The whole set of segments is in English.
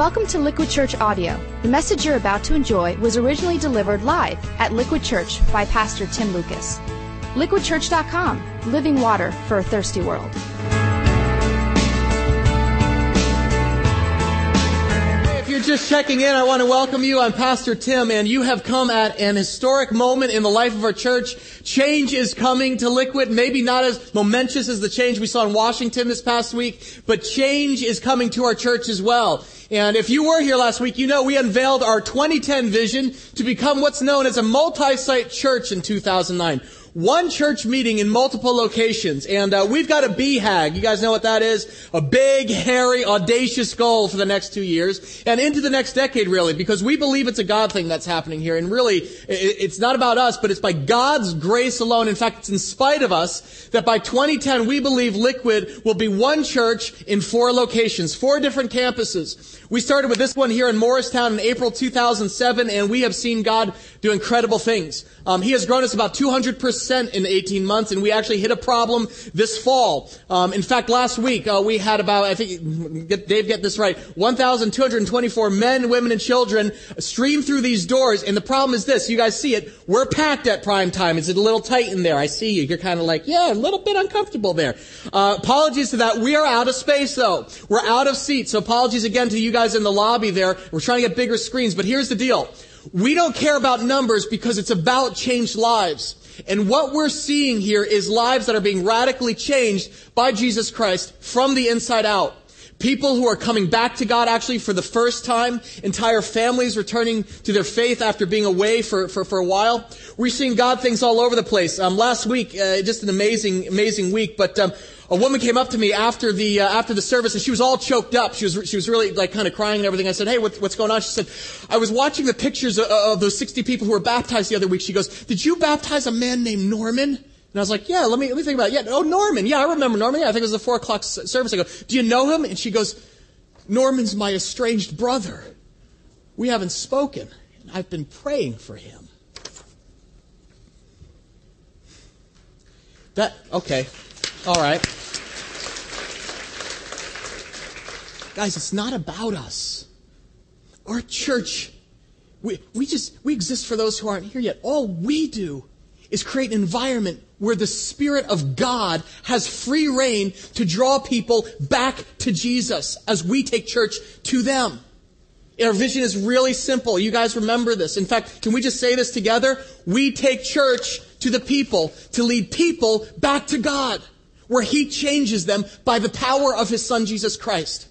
Welcome to Liquid Church Audio. The message you're about to enjoy was originally delivered live at Liquid Church by Pastor Tim Lucas. LiquidChurch.com, living water for a thirsty world. You're just checking in, I want to welcome you. I'm Pastor Tim, and you have come at an historic moment in the life of our church. Change is coming to Liquid. Maybe not as momentous as the change we saw in Washington this past week, but change is coming to our church as well. And if you were here last week, you know we unveiled our 2010 vision to become what's known as a multi-site church in 2009 one church meeting in multiple locations. And uh, we've got a BHAG. You guys know what that is? A big, hairy, audacious goal for the next two years and into the next decade, really, because we believe it's a God thing that's happening here. And really, it's not about us, but it's by God's grace alone. In fact, it's in spite of us that by 2010, we believe Liquid will be one church in four locations, four different campuses. We started with this one here in Morristown in April 2007, and we have seen God do incredible things. Um, he has grown us about 200% in 18 months, and we actually hit a problem this fall. Um, in fact, last week uh, we had about, I think, get, Dave, get this right, 1,224 men, women, and children stream through these doors. And the problem is this: you guys see it. We're packed at prime time. Is it a little tight in there? I see you. You're kind of like, yeah, a little bit uncomfortable there. Uh, apologies to that. We are out of space, though. We're out of seats. So apologies again to you guys in the lobby there. We're trying to get bigger screens, but here's the deal. We don't care about numbers because it's about changed lives. And what we're seeing here is lives that are being radically changed by Jesus Christ from the inside out. People who are coming back to God actually for the first time. Entire families returning to their faith after being away for, for, for a while. We're seeing God things all over the place. Um, last week, uh, just an amazing, amazing week, but um, a woman came up to me after the uh, after the service and she was all choked up. She was she was really like kind of crying and everything. I said, "Hey, what, what's going on?" She said, "I was watching the pictures of, of, those 60 people who were baptized the other week." She goes, "Did you baptize a man named Norman?" And I was like, "Yeah, let me let me think about it. Yeah, oh Norman, yeah, I remember Norman. Yeah, I think it was the four o'clock service." I go, "Do you know him?" And she goes, "Norman's my estranged brother. We haven't spoken. And I've been praying for him." That okay, all right. Guys, it's not about us. Our church, we, we just, we exist for those who aren't here yet. All we do is create an environment where the Spirit of God has free rein to draw people back to Jesus as we take church to them. Our vision is really simple. You guys remember this. In fact, can we just say this together? We take church to the people to lead people back to God, where He changes them by the power of His Son, Jesus Christ.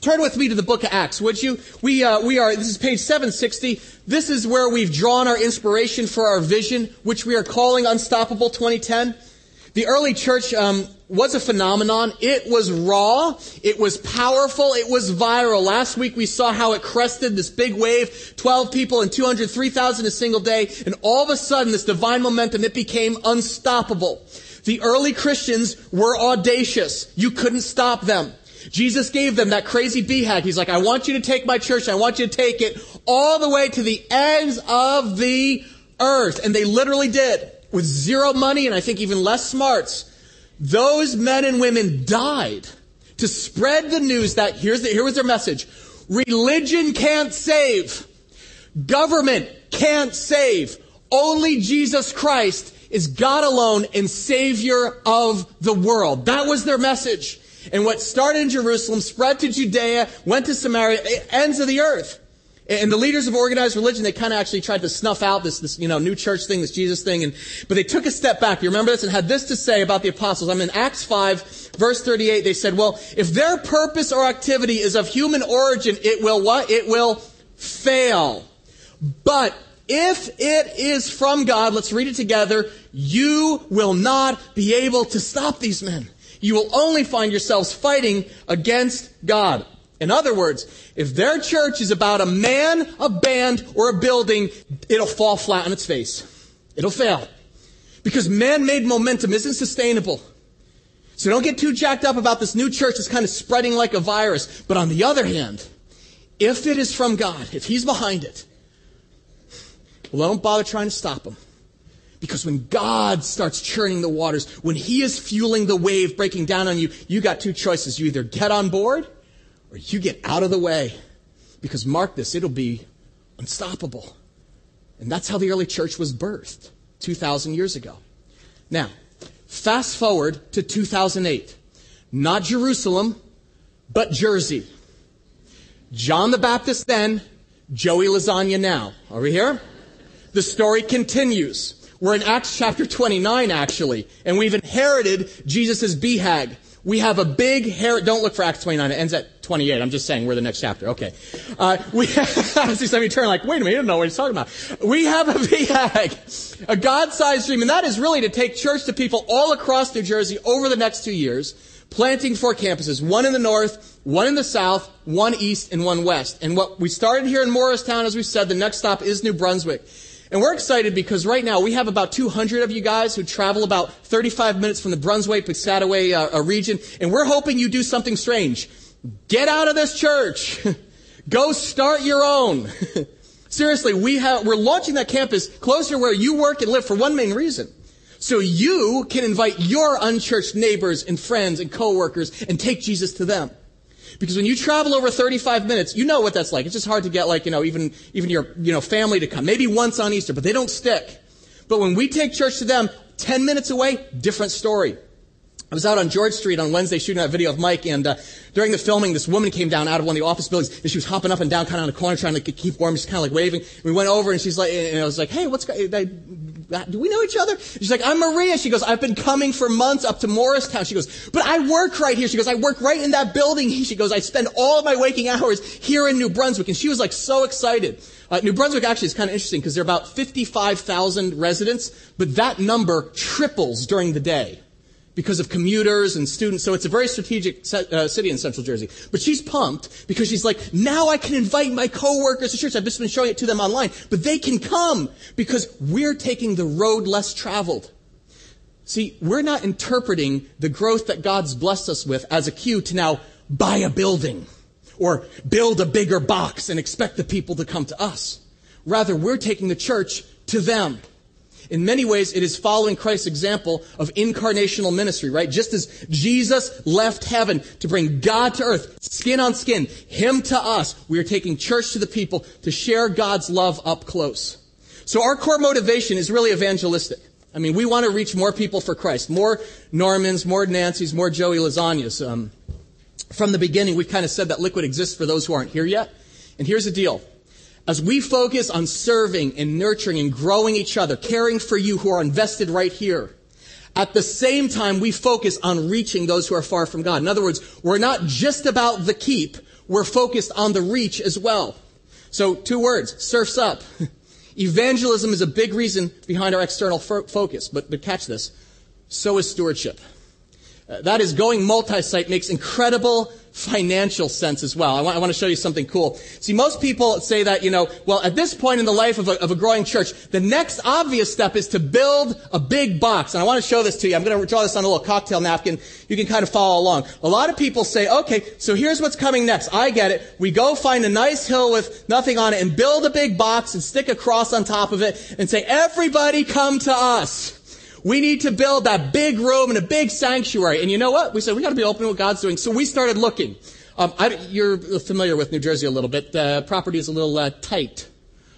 Turn with me to the book of Acts, would you? We, uh, we are, this is page 760. This is where we've drawn our inspiration for our vision, which we are calling Unstoppable 2010. The early church um, was a phenomenon. It was raw. It was powerful. It was viral. Last week we saw how it crested this big wave, 12 people and 200, 3,000 a single day. And all of a sudden, this divine momentum, it became unstoppable. The early Christians were audacious. You couldn't stop them. Jesus gave them that crazy BHAG. He's like, I want you to take my church. I want you to take it all the way to the ends of the earth. And they literally did with zero money and I think even less smarts. Those men and women died to spread the news that here's the, here was their message. Religion can't save. Government can't save. Only Jesus Christ is God alone and Savior of the world. That was their message. And what started in Jerusalem spread to Judea, went to Samaria, ends of the earth. And the leaders of organized religion, they kind of actually tried to snuff out this, this, you know, new church thing, this Jesus thing, and, but they took a step back. You remember this? And had this to say about the apostles. I'm in Acts 5, verse 38. They said, well, if their purpose or activity is of human origin, it will what? It will fail. But if it is from God, let's read it together, you will not be able to stop these men you will only find yourselves fighting against God. In other words, if their church is about a man, a band, or a building, it'll fall flat on its face. It'll fail. Because man-made momentum isn't sustainable. So don't get too jacked up about this new church that's kind of spreading like a virus. But on the other hand, if it is from God, if He's behind it, well, don't bother trying to stop Him. Because when God starts churning the waters, when He is fueling the wave breaking down on you, you got two choices. You either get on board or you get out of the way. Because mark this, it'll be unstoppable. And that's how the early church was birthed 2,000 years ago. Now, fast forward to 2008. Not Jerusalem, but Jersey. John the Baptist then, Joey Lasagna now. Are we here? The story continues. We're in Acts chapter 29, actually, and we've inherited Jesus' BHAG. We have a big hair. Don't look for Acts 29. It ends at 28. I'm just saying we're the next chapter. Okay. Uh, we have, see some of you turn like, wait a minute, you don't know what he's talking about. We have a BHAG, a God-sized dream, and that is really to take church to people all across New Jersey over the next two years, planting four campuses, one in the north, one in the south, one east, and one west. And what we started here in Morristown, as we said, the next stop is New Brunswick. And we're excited because right now we have about 200 of you guys who travel about 35 minutes from the Brunswick, Piscataway uh, uh, region, and we're hoping you do something strange. Get out of this church. Go start your own. Seriously, we have, we're launching that campus closer where you work and live for one main reason. So you can invite your unchurched neighbors and friends and coworkers and take Jesus to them. Because when you travel over 35 minutes, you know what that's like. It's just hard to get like, you know, even, even your, you know, family to come. Maybe once on Easter, but they don't stick. But when we take church to them, 10 minutes away, different story. I was out on George Street on Wednesday shooting that video of Mike, and uh, during the filming, this woman came down out of one of the office buildings, and she was hopping up and down kind of on the corner trying to keep warm, just kind of like waving. We went over, and she's like, and I was like, hey, what's, do we know each other? She's like, I'm Maria. She goes, I've been coming for months up to Morristown. She goes, but I work right here. She goes, I work right in that building. She goes, I spend all of my waking hours here in New Brunswick. And she was like so excited. Uh, New Brunswick actually is kind of interesting because there are about 55,000 residents, but that number triples during the day because of commuters and students. So it's a very strategic uh, city in central Jersey. But she's pumped because she's like, now I can invite my coworkers to church. I've just been showing it to them online, but they can come because we're taking the road less traveled. See, we're not interpreting the growth that God's blessed us with as a cue to now buy a building or build a bigger box and expect the people to come to us. Rather, we're taking the church to them. In many ways, it is following Christ's example of incarnational ministry, right? Just as Jesus left heaven to bring God to earth, skin on skin, Him to us, we are taking church to the people to share God's love up close. So our core motivation is really evangelistic. I mean, we want to reach more people for Christ. More Normans, more Nancy's, more Joey Lasagnas. Um, from the beginning, we've kind of said that liquid exists for those who aren't here yet. And here's the deal. As we focus on serving and nurturing and growing each other, caring for you who are invested right here, at the same time, we focus on reaching those who are far from God. In other words, we're not just about the keep, we're focused on the reach as well. So, two words, surfs up. Evangelism is a big reason behind our external fo- focus, but, but catch this. So is stewardship. Uh, that is going multi-site makes incredible financial sense as well. I want, I want, to show you something cool. See, most people say that, you know, well, at this point in the life of a, of a growing church, the next obvious step is to build a big box. And I want to show this to you. I'm going to draw this on a little cocktail napkin. You can kind of follow along. A lot of people say, okay, so here's what's coming next. I get it. We go find a nice hill with nothing on it and build a big box and stick a cross on top of it and say, everybody come to us. We need to build that big room and a big sanctuary. And you know what? We said, we got to be open to what God's doing. So we started looking. Um, I, you're familiar with New Jersey a little bit. The property is a little uh, tight,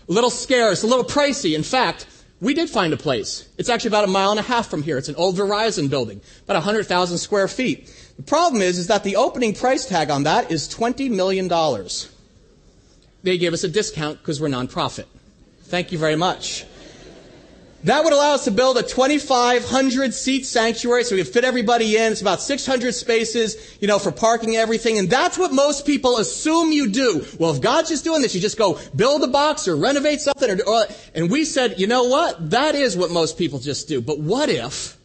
a little scarce, a little pricey. In fact, we did find a place. It's actually about a mile and a half from here. It's an old Verizon building, about 100,000 square feet. The problem is, is that the opening price tag on that is $20 million. They gave us a discount because we're nonprofit. Thank you very much. That would allow us to build a 2,500 seat sanctuary so we could fit everybody in. It's about 600 spaces, you know, for parking and everything. And that's what most people assume you do. Well, if God's just doing this, you just go build a box or renovate something. Or, or, uh, and we said, you know what? That is what most people just do. But what if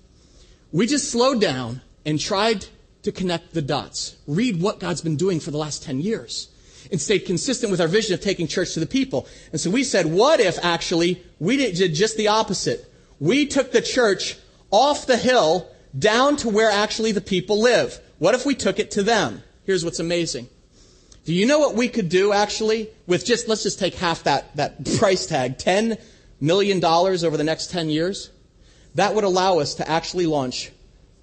we just slowed down and tried to connect the dots? Read what God's been doing for the last 10 years and stayed consistent with our vision of taking church to the people. And so we said, what if actually we did just the opposite? We took the church off the hill down to where actually the people live. What if we took it to them? Here's what's amazing. Do you know what we could do actually with just, let's just take half that, that price tag, $10 million over the next 10 years? That would allow us to actually launch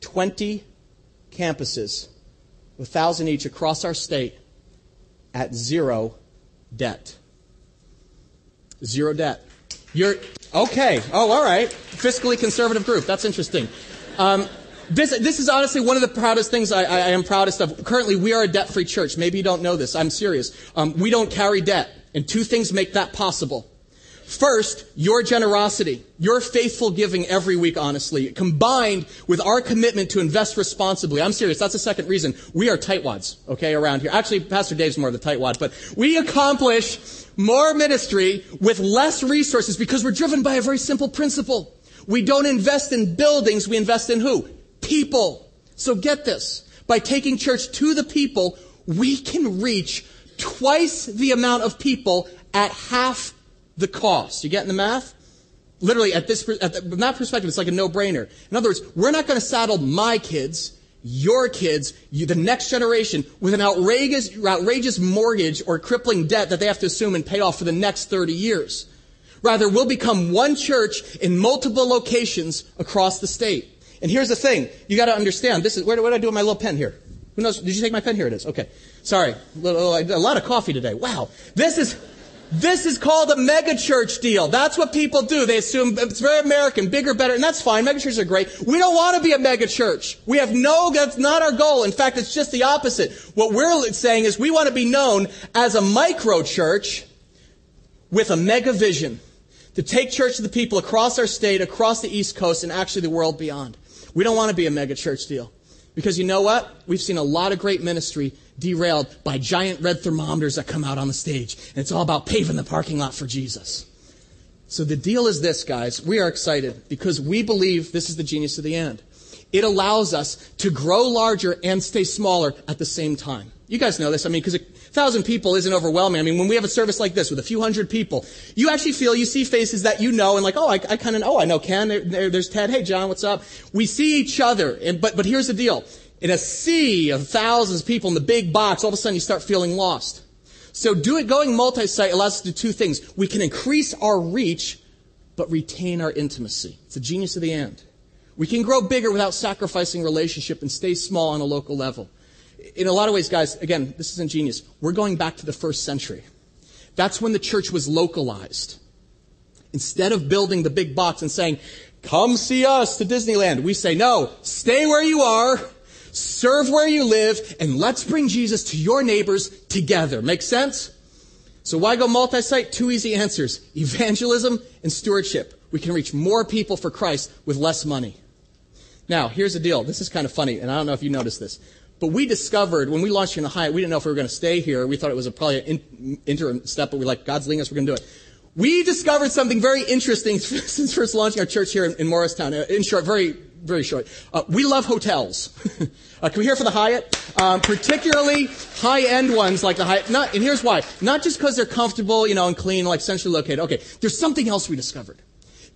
20 campuses, a thousand each across our state at zero debt. Zero debt. You're, okay. Oh, all right. Fiscally conservative group. That's interesting. Um, this, this is honestly one of the proudest things I, I, am proudest of. Currently, we are a debt-free church. Maybe you don't know this. I'm serious. Um, we don't carry debt. And two things make that possible. First, your generosity, your faithful giving every week, honestly, combined with our commitment to invest responsibly. I'm serious. That's the second reason. We are tightwads, okay, around here. Actually, Pastor Dave's more of the tightwad, but we accomplish more ministry with less resources because we're driven by a very simple principle. We don't invest in buildings, we invest in who? People. So get this. By taking church to the people, we can reach twice the amount of people at half the cost. You getting the math? Literally, at this, at the, from that perspective, it's like a no-brainer. In other words, we're not going to saddle my kids, your kids, you, the next generation, with an outrageous, outrageous mortgage or crippling debt that they have to assume and pay off for the next 30 years. Rather, we'll become one church in multiple locations across the state. And here's the thing. You gotta understand, this is, where, what do I do with my little pen here? Who knows? Did you take my pen? Here it is. Okay. Sorry. A lot of coffee today. Wow. This is, this is called a megachurch deal. That's what people do. They assume it's very American, bigger, better, and that's fine. Megachurches are great. We don't want to be a megachurch. We have no, that's not our goal. In fact, it's just the opposite. What we're saying is we want to be known as a micro church with a mega vision to take church to the people across our state, across the East Coast, and actually the world beyond. We don't want to be a megachurch deal. Because you know what? We've seen a lot of great ministry derailed by giant red thermometers that come out on the stage. And it's all about paving the parking lot for Jesus. So the deal is this, guys. We are excited because we believe this is the genius of the end. It allows us to grow larger and stay smaller at the same time. You guys know this. I mean, because thousand people isn't overwhelming. I mean, when we have a service like this with a few hundred people, you actually feel, you see faces that you know and like, oh, I, I kind of oh, know. I know Ken. There, there, there's Ted. Hey, John, what's up? We see each other. And, but, but here's the deal in a sea of thousands of people in the big box, all of a sudden you start feeling lost. So do it going multi-site allows us to do two things. We can increase our reach, but retain our intimacy. It's the genius of the end. We can grow bigger without sacrificing relationship and stay small on a local level. In a lot of ways, guys, again, this isn't genius. We're going back to the first century. That's when the church was localized. Instead of building the big box and saying, come see us to Disneyland, we say, no, stay where you are serve where you live, and let's bring Jesus to your neighbors together. Make sense? So why go multi-site? Two easy answers. Evangelism and stewardship. We can reach more people for Christ with less money. Now, here's the deal. This is kind of funny, and I don't know if you noticed this. But we discovered when we launched in the Hyatt, we didn't know if we were going to stay here. We thought it was a, probably an in, interim step, but we're like, God's leading us, we're going to do it. We discovered something very interesting since first launching our church here in, in Morristown. Uh, in short, very very short. Uh, we love hotels. uh, can we hear for the Hyatt? Um, particularly high-end ones like the Hyatt. Not, and here's why. Not just because they're comfortable, you know, and clean, like centrally located. Okay, there's something else we discovered.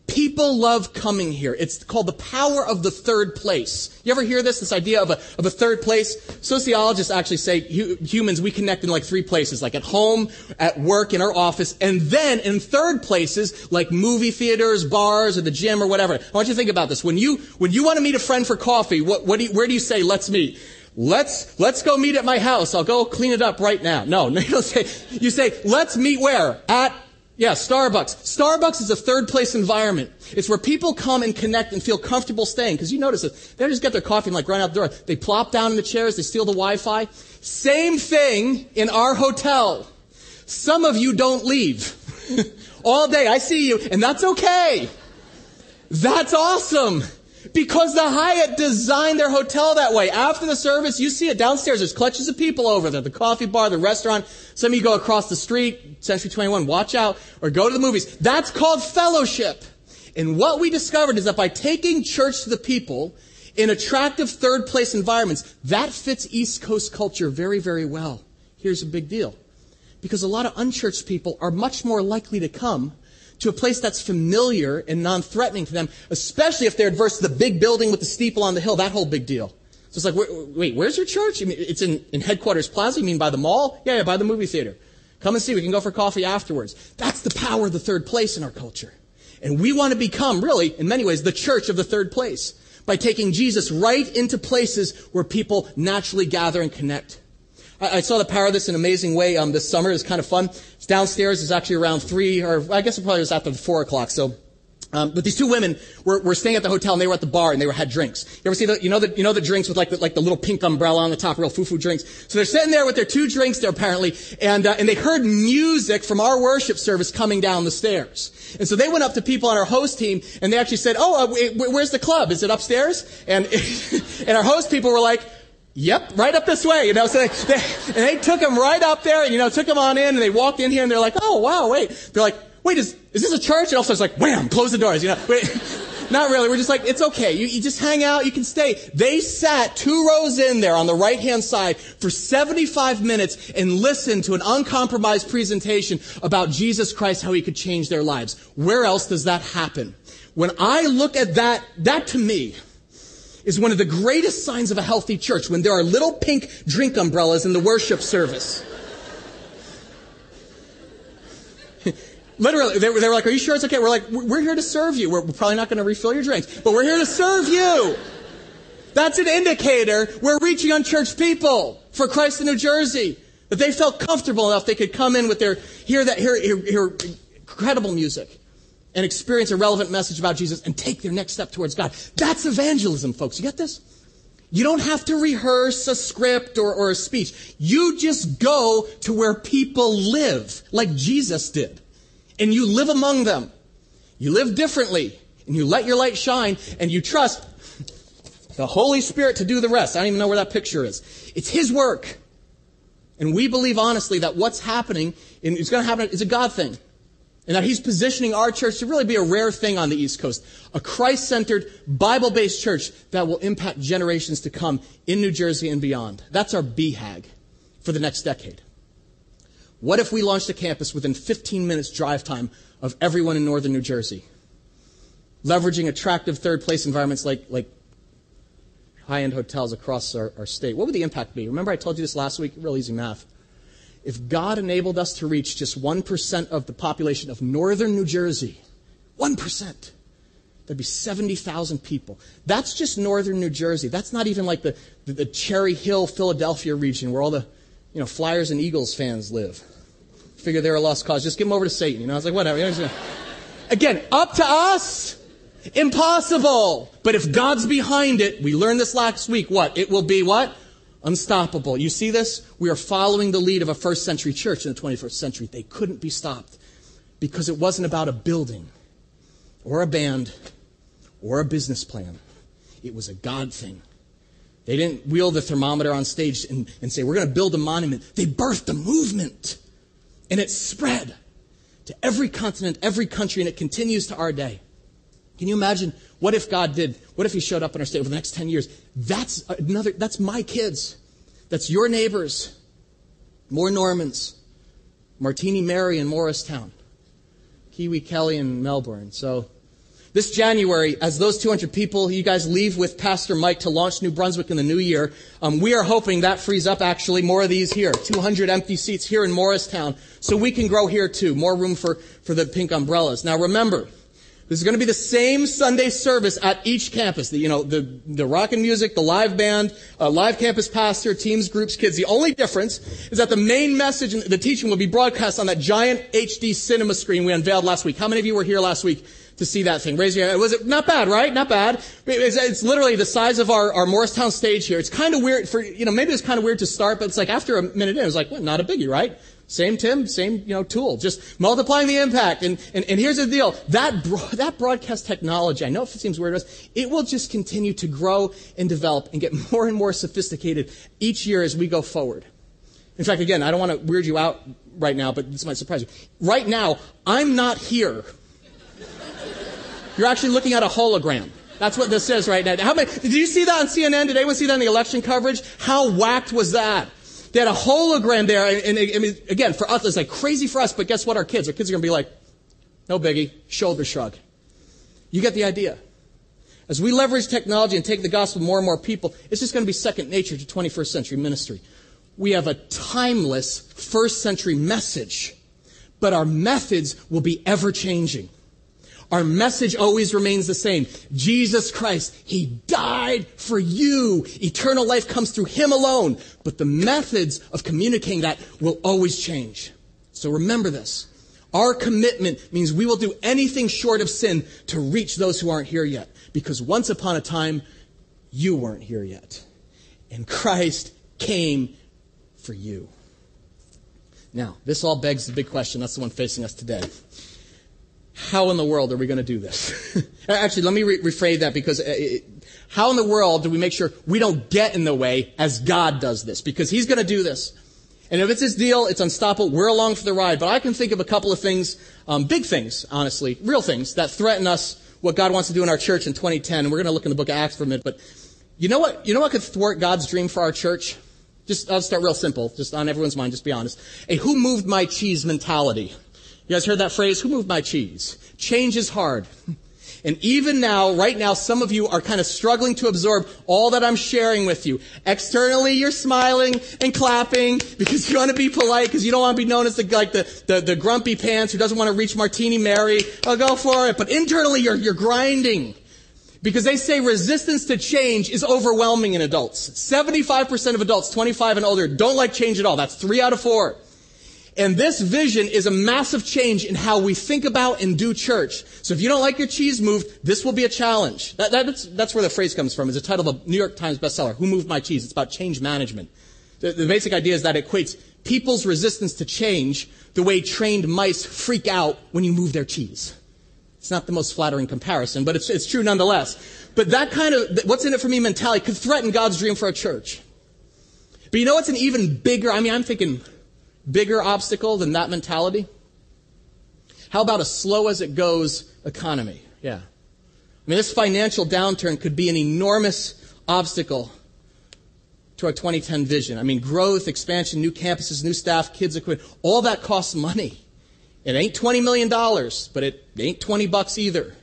People love coming here. It's called the power of the third place. You ever hear this? This idea of a, of a third place? Sociologists actually say hu- humans, we connect in like three places, like at home, at work, in our office, and then in third places, like movie theaters, bars, or the gym, or whatever. I want you to think about this. When you, when you want to meet a friend for coffee, what, what do you, where do you say, let's meet? Let's, let's go meet at my house. I'll go clean it up right now. No, no, you don't say, you say, let's meet where? At yeah, Starbucks. Starbucks is a third place environment. It's where people come and connect and feel comfortable staying. Because you notice it. They just get their coffee and like run out the door. They plop down in the chairs. They steal the Wi-Fi. Same thing in our hotel. Some of you don't leave. All day. I see you. And that's okay. That's awesome. Because the Hyatt designed their hotel that way. After the service, you see it downstairs. There's clutches of people over there. The coffee bar, the restaurant. Some of you go across the street, Century 21, watch out, or go to the movies. That's called fellowship. And what we discovered is that by taking church to the people in attractive third place environments, that fits East Coast culture very, very well. Here's a big deal. Because a lot of unchurched people are much more likely to come to a place that's familiar and non-threatening to them, especially if they're adverse to the big building with the steeple on the hill, that whole big deal. So it's like, wait, where's your church? Mean, it's in, in headquarters plaza? You mean by the mall? Yeah, yeah, by the movie theater. Come and see. We can go for coffee afterwards. That's the power of the third place in our culture. And we want to become, really, in many ways, the church of the third place by taking Jesus right into places where people naturally gather and connect. I, I saw the power of this in an amazing way um, this summer. It's kind of fun. It's downstairs. It's actually around three, or I guess it probably was after four o'clock. So um, but these two women were, were staying at the hotel and they were at the bar and they were had drinks. You ever see the, you know the, you know the drinks with like the, like the little pink umbrella on the top, real foo-foo drinks. So they're sitting there with their two drinks there apparently, and, uh, and they heard music from our worship service coming down the stairs. And so they went up to people on our host team and they actually said, oh, uh, where's the club? Is it upstairs? And, and our host people were like, Yep, right up this way, you know. So they, they, and they took them right up there, and you know, took them on in, and they walked in here, and they're like, "Oh wow, wait." They're like, wait, is, is this a church? And all of it's like, wham, close the doors, you know. Wait, not really. We're just like, it's okay. You, you just hang out. You can stay. They sat two rows in there on the right hand side for 75 minutes and listened to an uncompromised presentation about Jesus Christ, how he could change their lives. Where else does that happen? When I look at that, that to me, is one of the greatest signs of a healthy church when there are little pink drink umbrellas in the worship service. Literally, they were, they were like, are you sure it's okay? We're like, we're here to serve you. We're probably not going to refill your drinks, but we're here to serve you. That's an indicator we're reaching unchurched people for Christ in New Jersey. That they felt comfortable enough they could come in with their, hear that, hear, hear, hear incredible music and experience a relevant message about Jesus and take their next step towards God. That's evangelism, folks. You get this? You don't have to rehearse a script or, or a speech. You just go to where people live, like Jesus did and you live among them. You live differently and you let your light shine and you trust the Holy Spirit to do the rest. I don't even know where that picture is. It's His work. And we believe honestly that what's happening and it's going to happen is a God thing. And that He's positioning our church to really be a rare thing on the East Coast. A Christ centered, Bible based church that will impact generations to come in New Jersey and beyond. That's our BHAG for the next decade. What if we launched a campus within 15 minutes drive time of everyone in northern New Jersey? Leveraging attractive third place environments like, like high end hotels across our, our state. What would the impact be? Remember, I told you this last week? Real easy math. If God enabled us to reach just 1% of the population of northern New Jersey, 1%, there'd be 70,000 people. That's just northern New Jersey. That's not even like the, the, the Cherry Hill, Philadelphia region where all the you know, Flyers and Eagles fans live figure they're a lost cause. Just give them over to Satan. You know, I was like, whatever. Again, up to us. Impossible. But if God's behind it, we learned this last week, what? It will be what? Unstoppable. You see this? We are following the lead of a first century church in the 21st century. They couldn't be stopped because it wasn't about a building or a band or a business plan. It was a God thing. They didn't wheel the thermometer on stage and, and say, we're going to build a monument. They birthed a movement. And it spread to every continent, every country, and it continues to our day. Can you imagine what if God did? What if He showed up in our state over the next 10 years? That's another, that's my kids. That's your neighbors. More Normans. Martini Mary in Morristown. Kiwi Kelly in Millburn. So this January, as those 200 people, you guys leave with Pastor Mike to launch New Brunswick in the new year, um, we are hoping that frees up actually more of these here. 200 empty seats here in Morristown. So we can grow here too. More room for, for the pink umbrellas. Now remember, this is going to be the same Sunday service at each campus. The, you know, the, the rock and music, the live band, uh, live campus pastor, teams, groups, kids. The only difference is that the main message and the teaching will be broadcast on that giant HD cinema screen we unveiled last week. How many of you were here last week to see that thing. Raise your hand. Was it not bad, right? Not bad. It's, it's literally the size of our, our Morristown stage here. It's kind of weird for, you know, maybe it's kind of weird to start, but it's like after a minute in, it's like, well, not a biggie, right? Same Tim, same, you know, tool. Just multiplying the impact. And, and, and here's the deal. That, that broadcast technology, I know it seems weird to us, it will just continue to grow and develop and get more and more sophisticated each year as we go forward. In fact, again, I don't want to weird you out right now, but this might surprise you. Right now, I'm not here you're actually looking at a hologram. That's what this is right now. How many, did you see that on CNN? Did anyone see that in the election coverage? How whacked was that? They had a hologram there, and, I mean, again, for us, it's like crazy for us, but guess what? Our kids, our kids are going to be like, no biggie, shoulder shrug. You get the idea. As we leverage technology and take the gospel to more and more people, it's just going to be second nature to 21st century ministry. We have a timeless first century message, but our methods will be ever changing. Our message always remains the same. Jesus Christ, He died for you. Eternal life comes through Him alone. But the methods of communicating that will always change. So remember this. Our commitment means we will do anything short of sin to reach those who aren't here yet. Because once upon a time, you weren't here yet. And Christ came for you. Now, this all begs the big question. That's the one facing us today how in the world are we going to do this? Actually, let me re- rephrase that because uh, it, how in the world do we make sure we don't get in the way as God does this? Because He's going to do this. And if it's His deal, it's unstoppable. We're along for the ride. But I can think of a couple of things, um, big things, honestly, real things that threaten us what God wants to do in our church in 2010. And we're going to look in the book of Acts for a minute. But you know what? You know what could thwart God's dream for our church? Just, I'll start real simple, just on everyone's mind, just be honest. A who moved my cheese mentality. You guys heard that phrase? Who moved my cheese? Change is hard. And even now, right now, some of you are kind of struggling to absorb all that I'm sharing with you. Externally, you're smiling and clapping because you want to be polite because you don't want to be known as the, like the, the, the grumpy pants who doesn't want to reach Martini Mary. I'll go for it. But internally, you're, you're grinding. Because they say resistance to change is overwhelming in adults. 75% of adults, 25 and older, don't like change at all. That's three out of four. And this vision is a massive change in how we think about and do church. So if you don't like your cheese moved, this will be a challenge. That, that's, that's where the phrase comes from. It's the title of a New York Times bestseller. Who moved my cheese? It's about change management. The, the basic idea is that it equates people's resistance to change the way trained mice freak out when you move their cheese. It's not the most flattering comparison, but it's, it's true nonetheless. But that kind of, what's in it for me mentality could threaten God's dream for a church. But you know what's an even bigger, I mean, I'm thinking bigger obstacle than that mentality? How about a slow as it goes economy? Yeah. I mean, this financial downturn could be an enormous obstacle to our 2010 vision. I mean, growth, expansion, new campuses, new staff, kids equipment, all that costs money. It ain't $20 million, but it ain't 20 bucks either.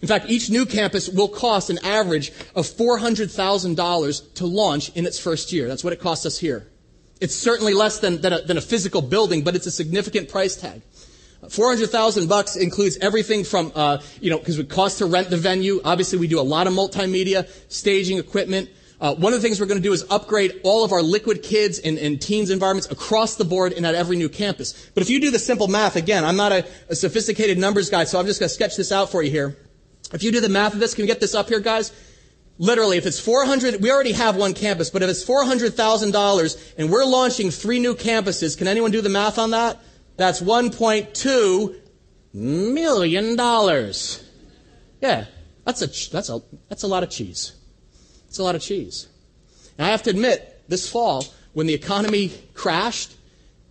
In fact, each new campus will cost an average of $400,000 to launch in its first year. That's what it costs us here. It's certainly less than, than, a, than a physical building, but it's a significant price tag. 400,000 bucks includes everything from, uh, you know, because it costs to rent the venue. Obviously, we do a lot of multimedia, staging equipment. Uh, one of the things we're going to do is upgrade all of our liquid kids and, and, teens environments across the board and at every new campus. But if you do the simple math, again, I'm not a, a sophisticated numbers guy, so I'm just going to sketch this out for you here. If you do the math of this, can we get this up here, guys? Literally, if it's 400, we already have one campus, but if it's $400,000 and we're launching three new campuses, can anyone do the math on that? That's $1.2 million. Yeah, that's a, that's a, that's a lot of cheese. It's a lot of cheese. And I have to admit, this fall, when the economy crashed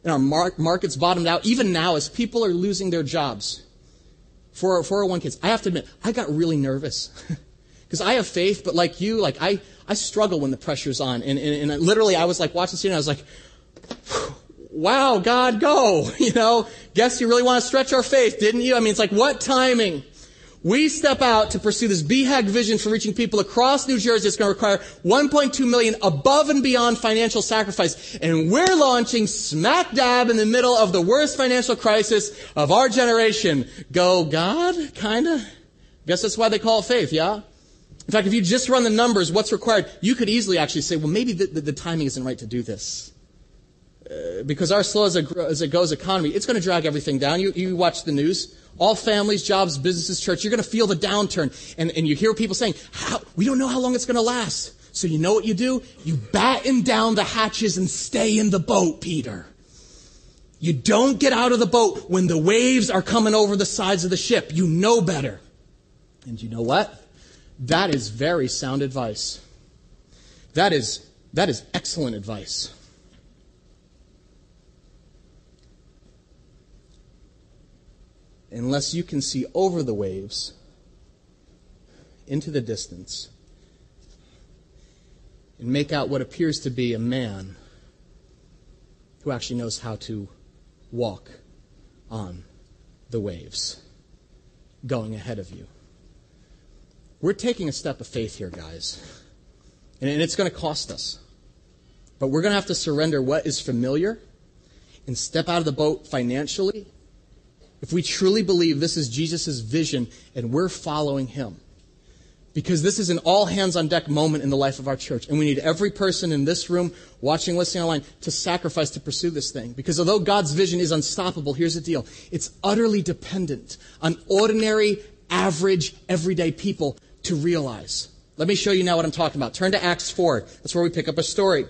and our mar- markets bottomed out, even now, as people are losing their jobs, for 401 kids, I have to admit, I got really nervous. Because I have faith, but like you, like I, I struggle when the pressure's on. And, and, and literally, I was like watching CNN, and I was like, wow, God, go. You know, guess you really want to stretch our faith, didn't you? I mean, it's like, what timing? We step out to pursue this BHAG vision for reaching people across New Jersey. It's going to require 1.2 million above and beyond financial sacrifice. And we're launching smack dab in the middle of the worst financial crisis of our generation. Go God? Kinda? Guess that's why they call it faith, yeah? In fact, if you just run the numbers, what's required, you could easily actually say, well, maybe the, the, the timing isn't right to do this. Uh, because our slow as, a, as it goes economy, it's going to drag everything down. You, you watch the news. All families, jobs, businesses, church, you're going to feel the downturn. And, and you hear people saying, we don't know how long it's going to last. So you know what you do? You batten down the hatches and stay in the boat, Peter. You don't get out of the boat when the waves are coming over the sides of the ship. You know better. And you know what? That is very sound advice. That is, that is excellent advice. Unless you can see over the waves into the distance and make out what appears to be a man who actually knows how to walk on the waves going ahead of you. We're taking a step of faith here, guys. And it's going to cost us. But we're going to have to surrender what is familiar and step out of the boat financially if we truly believe this is Jesus' vision and we're following him. Because this is an all hands on deck moment in the life of our church. And we need every person in this room, watching, listening online, to sacrifice to pursue this thing. Because although God's vision is unstoppable, here's the deal. It's utterly dependent on ordinary, average, everyday people to realize. Let me show you now what I'm talking about. Turn to Acts 4. That's where we pick up a story.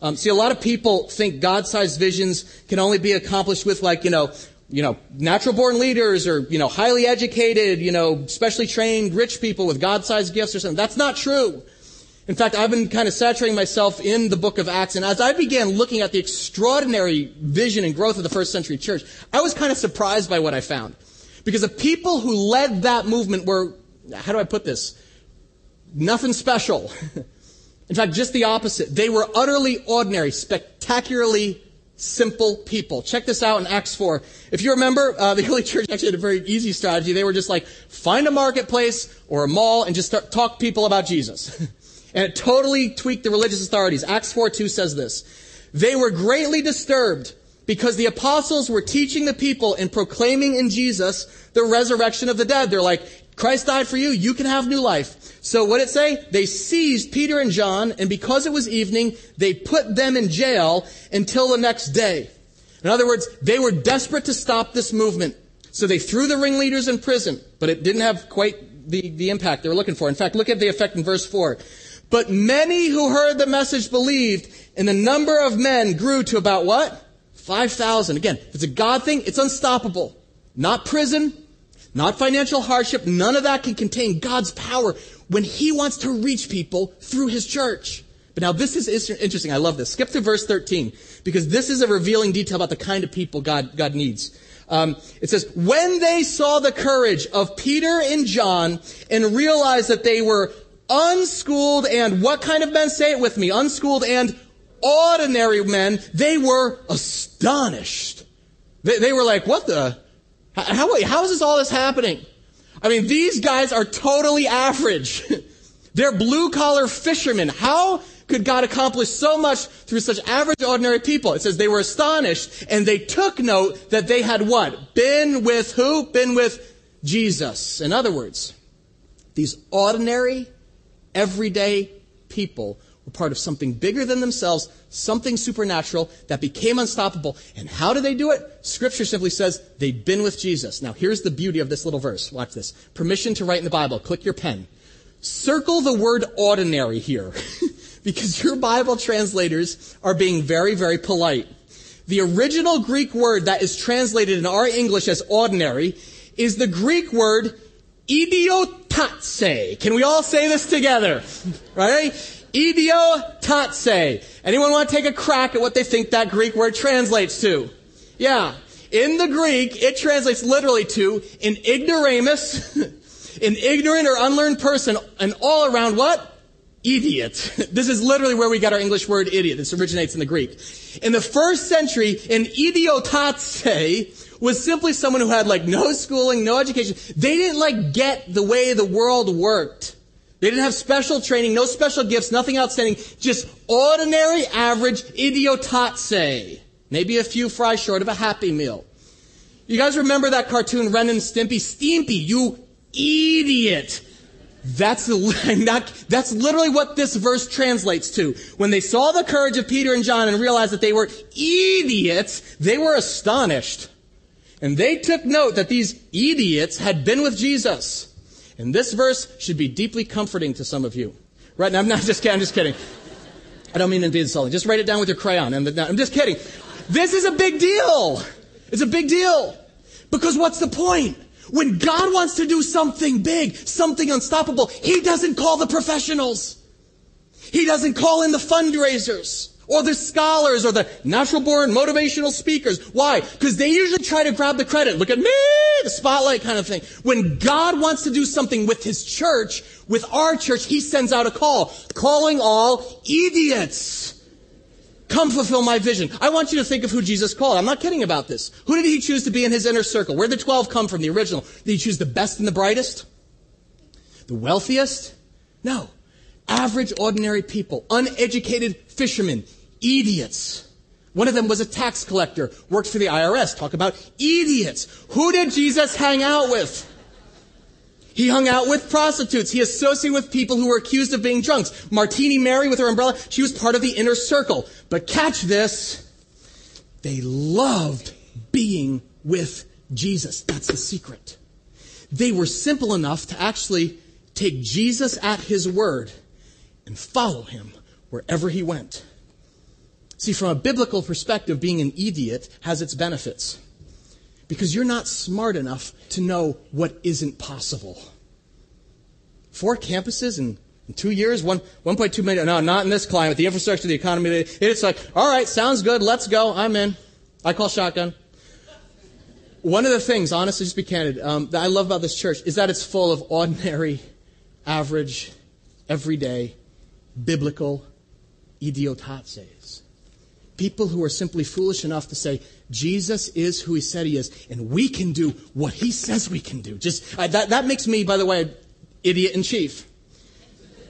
Um, see, a lot of people think God-sized visions can only be accomplished with like, you know, you know, natural born leaders or, you know, highly educated, you know, specially trained rich people with God-sized gifts or something. That's not true. In fact, I've been kind of saturating myself in the book of Acts, and as I began looking at the extraordinary vision and growth of the first century church, I was kind of surprised by what I found. Because the people who led that movement were, how do I put this? Nothing special. in fact, just the opposite. They were utterly ordinary, spectacularly simple people. Check this out in Acts 4. If you remember, uh, the early church actually had a very easy strategy. They were just like, find a marketplace or a mall and just start, talk people about Jesus. and it totally tweaked the religious authorities. Acts 4 2 says this. They were greatly disturbed because the apostles were teaching the people and proclaiming in Jesus the resurrection of the dead. They're like, Christ died for you, you can have new life. So what did it say? They seized Peter and John, and because it was evening, they put them in jail until the next day. In other words, they were desperate to stop this movement. So they threw the ringleaders in prison, but it didn't have quite the, the impact they were looking for. In fact, look at the effect in verse 4. But many who heard the message believed, and the number of men grew to about what? 5,000. Again, if it's a God thing, it's unstoppable. Not prison, not financial hardship. None of that can contain God's power when He wants to reach people through His church. But now this is interesting. I love this. Skip to verse 13 because this is a revealing detail about the kind of people God, God needs. Um, it says, when they saw the courage of Peter and John and realized that they were unschooled and what kind of men? Say it with me. Unschooled and ordinary men, they were astonished. They, they were like, what the? How, how is this all this happening? I mean, these guys are totally average. They're blue collar fishermen. How could God accomplish so much through such average, ordinary people? It says they were astonished and they took note that they had what? Been with who? Been with Jesus. In other words, these ordinary, everyday people were part of something bigger than themselves, something supernatural that became unstoppable. And how did they do it? Scripture simply says they'd been with Jesus. Now, here's the beauty of this little verse. Watch this. Permission to write in the Bible. Click your pen. Circle the word ordinary here. because your Bible translators are being very, very polite. The original Greek word that is translated in our English as ordinary is the Greek word idiotatse. Can we all say this together? Right? Idiotatse. Anyone want to take a crack at what they think that Greek word translates to? Yeah. In the Greek, it translates literally to an ignoramus, an ignorant or unlearned person, an all around what? Idiot. This is literally where we got our English word idiot. This originates in the Greek. In the first century, an idiotatse was simply someone who had like no schooling, no education. They didn't like get the way the world worked. They didn't have special training, no special gifts, nothing outstanding, just ordinary, average idiotatse. Maybe a few fries short of a happy meal. You guys remember that cartoon, Ren and Stimpy? Stimpy, you idiot. That's, not, that's literally what this verse translates to. When they saw the courage of Peter and John and realized that they were idiots, they were astonished. And they took note that these idiots had been with Jesus. And this verse should be deeply comforting to some of you. Right now, I'm not just kidding. I'm just kidding. I don't mean to be insulting. Just write it down with your crayon. I'm, I'm just kidding. This is a big deal. It's a big deal. Because what's the point? When God wants to do something big, something unstoppable, He doesn't call the professionals. He doesn't call in the fundraisers or the scholars or the natural born motivational speakers. Why? Because they usually try to grab the credit. Look at me, the spotlight kind of thing. When God wants to do something with His church, with our church, He sends out a call, calling all idiots. Come fulfill my vision. I want you to think of who Jesus called. I'm not kidding about this. Who did he choose to be in his inner circle? Where did the 12 come from, the original? Did he choose the best and the brightest? The wealthiest? No average, ordinary people, uneducated fishermen, idiots. One of them was a tax collector, worked for the IRS. Talk about idiots. Who did Jesus hang out with? He hung out with prostitutes. He associated with people who were accused of being drunks. Martini Mary with her umbrella, she was part of the inner circle. But catch this. They loved being with Jesus. That's the secret. They were simple enough to actually take Jesus at his word and follow him wherever he went. See, from a biblical perspective, being an idiot has its benefits because you're not smart enough to know what isn't possible. Four campuses in, in two years, one, 1.2 million. No, not in this climate. The infrastructure, the economy. It's like, all right, sounds good. Let's go. I'm in. I call shotgun. One of the things, honestly, just be candid, um, that I love about this church is that it's full of ordinary, average, everyday, biblical idiotatses. People who are simply foolish enough to say, Jesus is who he said he is, and we can do what he says we can do. Just, uh, that, that makes me, by the way, idiot in chief.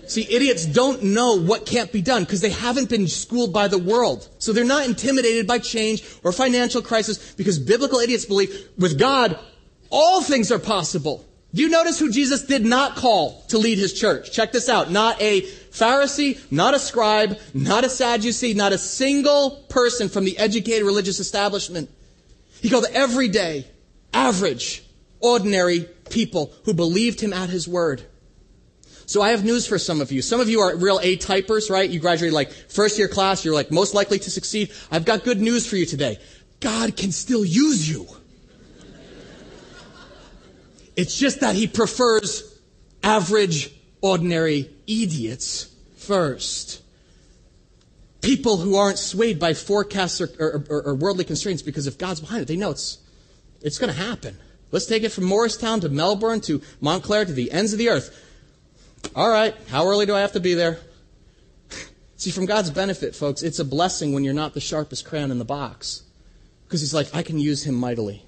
See, idiots don't know what can't be done because they haven't been schooled by the world. So they're not intimidated by change or financial crisis because biblical idiots believe with God, all things are possible. Do you notice who Jesus did not call to lead his church? Check this out. Not a Pharisee, not a scribe, not a Sadducee, not a single person from the educated religious establishment. He called everyday, average, ordinary people who believed him at his word. So I have news for some of you. Some of you are real A typers, right? You graduated like first year class. You're like most likely to succeed. I've got good news for you today. God can still use you. It's just that he prefers average, ordinary idiots first. People who aren't swayed by forecasts or, or, or, or worldly constraints because if God's behind it, they know it's, it's going to happen. Let's take it from Morristown to Millburn to Montclair to the ends of the earth. All right, how early do I have to be there? See, from God's benefit, folks, it's a blessing when you're not the sharpest crayon in the box. Because He's like, I can use him mightily.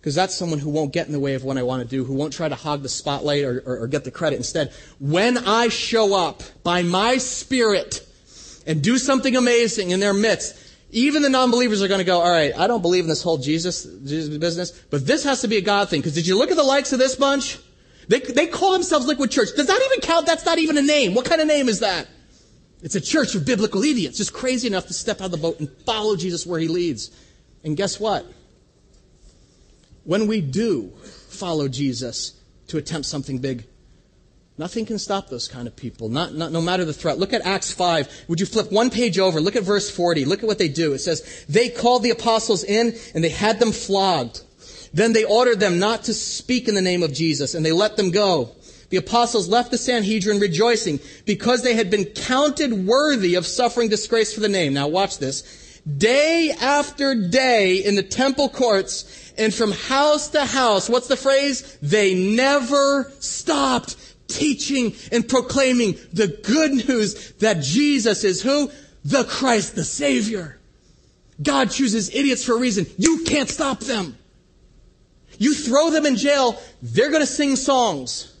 Because that's someone who won't get in the way of what I want to do, who won't try to hog the spotlight or, or, or get the credit. Instead, when I show up by my spirit and do something amazing in their midst, even the non-believers are going to go, all right, I don't believe in this whole Jesus, Jesus business, but this has to be a God thing. Because did you look at the likes of this bunch? They, they call themselves Liquid Church. Does that even count? That's not even a name. What kind of name is that? It's a church of biblical idiots, just crazy enough to step out of the boat and follow Jesus where he leads. And guess what? When we do follow Jesus to attempt something big, nothing can stop those kind of people, not, not, no matter the threat. Look at Acts 5. Would you flip one page over? Look at verse 40. Look at what they do. It says, They called the apostles in and they had them flogged. Then they ordered them not to speak in the name of Jesus, and they let them go. The apostles left the Sanhedrin rejoicing because they had been counted worthy of suffering disgrace for the name. Now watch this. Day after day in the temple courts and from house to house, what's the phrase? They never stopped teaching and proclaiming the good news that Jesus is who? The Christ, the Savior. God chooses idiots for a reason. You can't stop them. You throw them in jail, they're going to sing songs.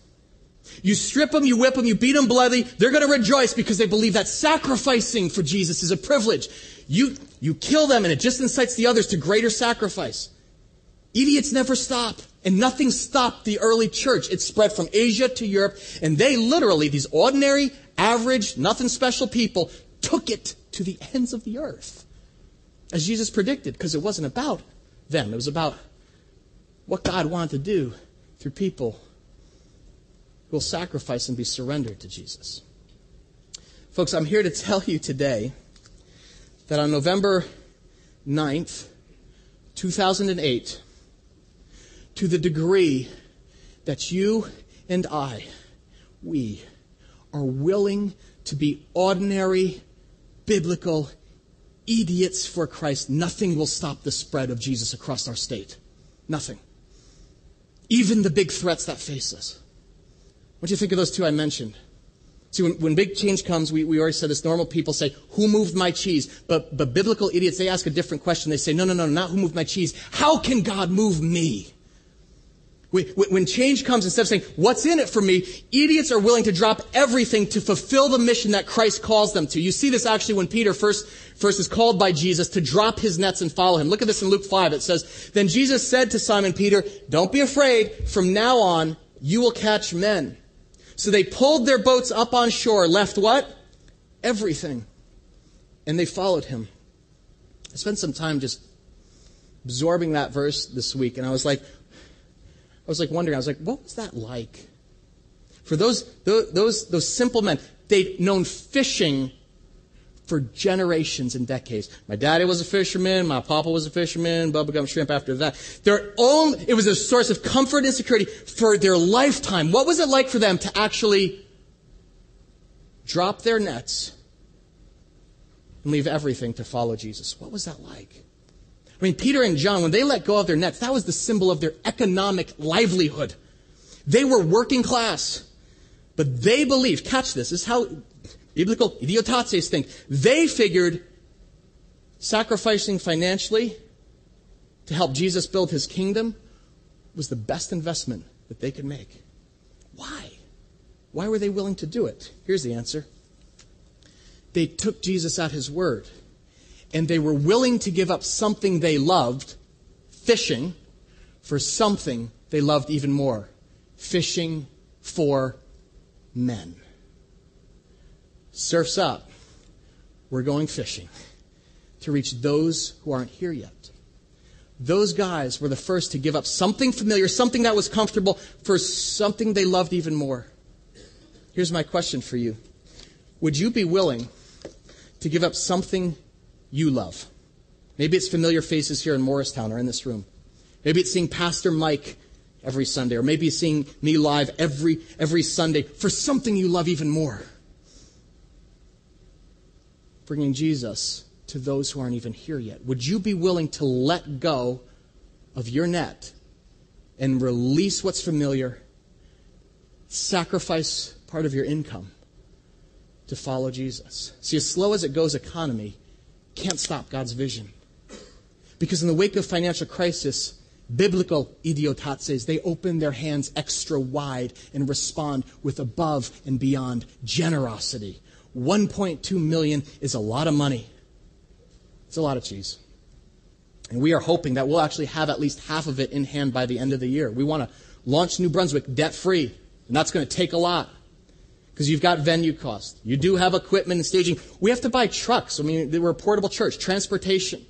You strip them, you whip them, you beat them bloody, they're going to rejoice because they believe that sacrificing for Jesus is a privilege. You, you kill them and it just incites the others to greater sacrifice. Idiots never stop. And nothing stopped the early church. It spread from Asia to Europe. And they literally, these ordinary, average, nothing special people, took it to the ends of the earth. As Jesus predicted, because it wasn't about them. It was about what God wanted to do through people who will sacrifice and be surrendered to Jesus. Folks, I'm here to tell you today that on November 9th, 2008, to the degree that you and I, we, are willing to be ordinary, biblical idiots for Christ, nothing will stop the spread of Jesus across our state. Nothing even the big threats that face us. What do you think of those two I mentioned? See, when, when big change comes, we, we already said this, normal people say, who moved my cheese? But, but biblical idiots, they ask a different question. They say, no, no, no, not who moved my cheese. How can God move me? When change comes, instead of saying, what's in it for me, idiots are willing to drop everything to fulfill the mission that Christ calls them to. You see this actually when Peter first, first is called by Jesus to drop his nets and follow him. Look at this in Luke 5. It says, Then Jesus said to Simon Peter, Don't be afraid. From now on, you will catch men. So they pulled their boats up on shore, left what? Everything. And they followed him. I spent some time just absorbing that verse this week, and I was like, was like wondering, I was like, what was that like? For those, those, those, simple men, they'd known fishing for generations and decades. My daddy was a fisherman, my papa was a fisherman, Bubba Gump Shrimp after that. Their own, it was a source of comfort and security for their lifetime. What was it like for them to actually drop their nets and leave everything to follow Jesus? What was that like? I mean, Peter and John, when they let go of their nets, that was the symbol of their economic livelihood. They were working class. But they believed, catch this, this is how biblical idiotates think. They figured sacrificing financially to help Jesus build his kingdom was the best investment that they could make. Why? Why were they willing to do it? Here's the answer. They took Jesus at his word and they were willing to give up something they loved, fishing, for something they loved even more fishing for men. Surf's up. We're going fishing to reach those who aren't here yet. Those guys were the first to give up something familiar, something that was comfortable, for something they loved even more. Here's my question for you Would you be willing to give up something you love. Maybe it's familiar faces here in Morristown or in this room. Maybe it's seeing Pastor Mike every Sunday, or maybe seeing me live every, every Sunday for something you love even more. Bringing Jesus to those who aren't even here yet. Would you be willing to let go of your net and release what's familiar, sacrifice part of your income to follow Jesus? See, as slow as it goes economy, can't stop God's vision. Because in the wake of financial crisis, biblical idiotates, they open their hands extra wide and respond with above and beyond generosity. 1.2 million is a lot of money. It's a lot of cheese. And we are hoping that we'll actually have at least half of it in hand by the end of the year. We want to launch New Brunswick debt free, and that's going to take a lot because you've got venue costs. You do have equipment and staging. We have to buy trucks. I mean, we're a portable church, transportation.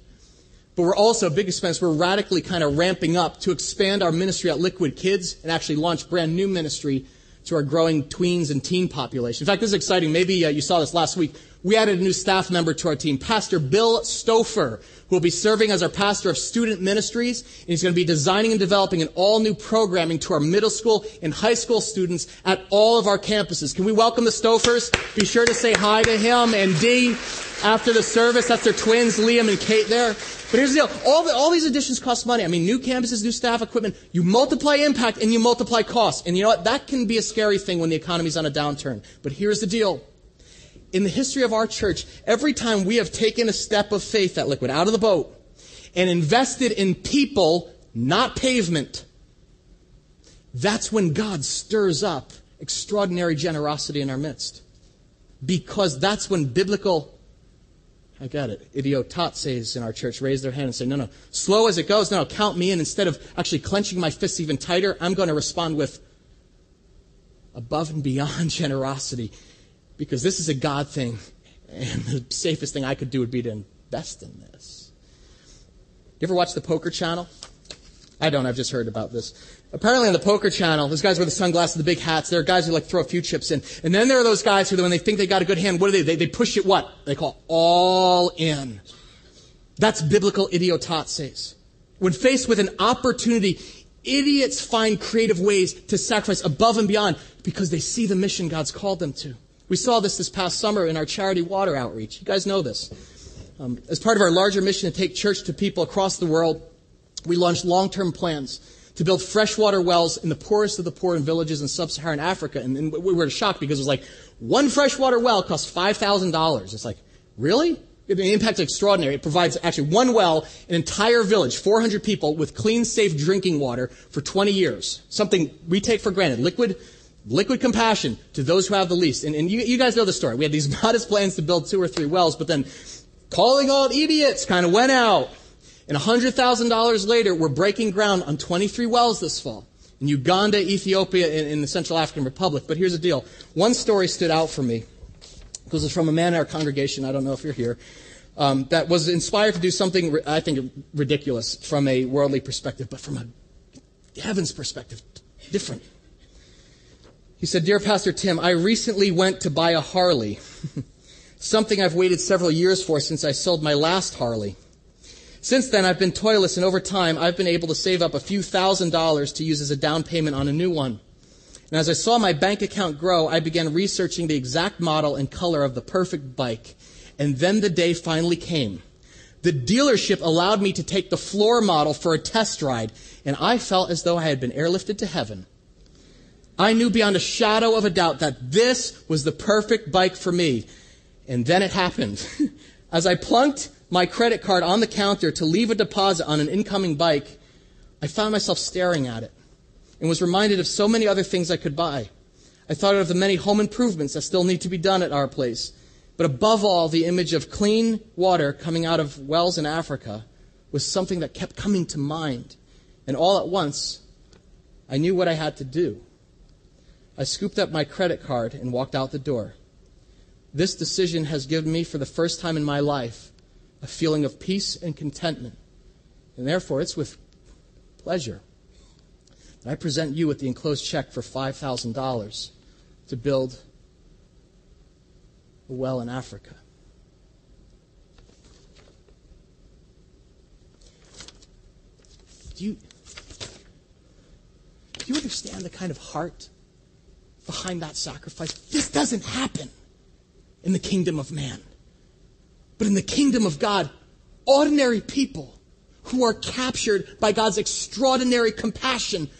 But we're also, a big expense, we're radically kind of ramping up to expand our ministry at Liquid Kids and actually launch brand new ministry to our growing tweens and teen population. In fact, this is exciting. Maybe uh, you saw this last week. We added a new staff member to our team, Pastor Bill Stouffer, who will be serving as our pastor of student ministries. And he's going to be designing and developing an all new programming to our middle school and high school students at all of our campuses. Can we welcome the Stouffers? Be sure to say hi to him and Dee after the service. That's their twins, Liam and Kate there. But here's the deal. All, the, all these additions cost money. I mean, new campuses, new staff equipment. You multiply impact and you multiply costs. And you know what? That can be a scary thing when the economy's on a downturn. But here's the deal in the history of our church, every time we have taken a step of faith at Liquid out of the boat and invested in people, not pavement, that's when God stirs up extraordinary generosity in our midst. Because that's when biblical, I got it, idiotates in our church raise their hand and say, no, no, slow as it goes, no, no, count me in. Instead of actually clenching my fists even tighter, I'm going to respond with above and beyond generosity because this is a God thing, and the safest thing I could do would be to invest in this. You ever watch the Poker Channel? I don't. I've just heard about this. Apparently on the Poker Channel, those guys with the sunglasses, the big hats, there are guys who like throw a few chips in. And then there are those guys who, when they think they got a good hand, what do they, they, they push it what? They call all in. That's biblical idiotates. When faced with an opportunity, idiots find creative ways to sacrifice above and beyond because they see the mission God's called them to. We saw this this past summer in our charity water outreach. You guys know this. Um, as part of our larger mission to take church to people across the world, we launched long-term plans to build freshwater wells in the poorest of the poor in villages in sub-Saharan Africa. And, and we were shocked because it was like one freshwater well costs $5,000. It's like, really? the impact is extraordinary. It provides actually one well, an entire village, 400 people with clean, safe drinking water for 20 years. Something we take for granted. Liquid, liquid compassion to those who have the least. And, and you, you guys know the story. We had these modest plans to build two or three wells, but then calling all idiots kind of went out. And $100,000 later, we're breaking ground on 23 wells this fall in Uganda, Ethiopia, and in the Central African Republic. But here's the deal. One story stood out for me because it's from a man in our congregation, I don't know if you're here, um, that was inspired to do something, I think, ridiculous from a worldly perspective, but from a heaven's perspective, different. He said, Dear Pastor Tim, I recently went to buy a Harley, something I've waited several years for since I sold my last Harley. Since then, I've been toilless, and over time, I've been able to save up a few thousand dollars to use as a down payment on a new one. And as I saw my bank account grow, I began researching the exact model and color of the perfect bike. And then the day finally came. The dealership allowed me to take the floor model for a test ride, and I felt as though I had been airlifted to heaven. I knew beyond a shadow of a doubt that this was the perfect bike for me. And then it happened. as I plunked my credit card on the counter to leave a deposit on an incoming bike, I found myself staring at it and was reminded of so many other things I could buy. I thought of the many home improvements that still need to be done at our place. But above all, the image of clean water coming out of wells in Africa was something that kept coming to mind. And all at once, I knew what I had to do. I scooped up my credit card and walked out the door. This decision has given me, for the first time in my life, a feeling of peace and contentment. And therefore, it's with pleasure that I present you with the enclosed check for $5,000 to build a well in Africa. Do you, do you understand the kind of heart behind that sacrifice? This doesn't happen in the kingdom of man. But in the kingdom of God, ordinary people who are captured by God's extraordinary compassion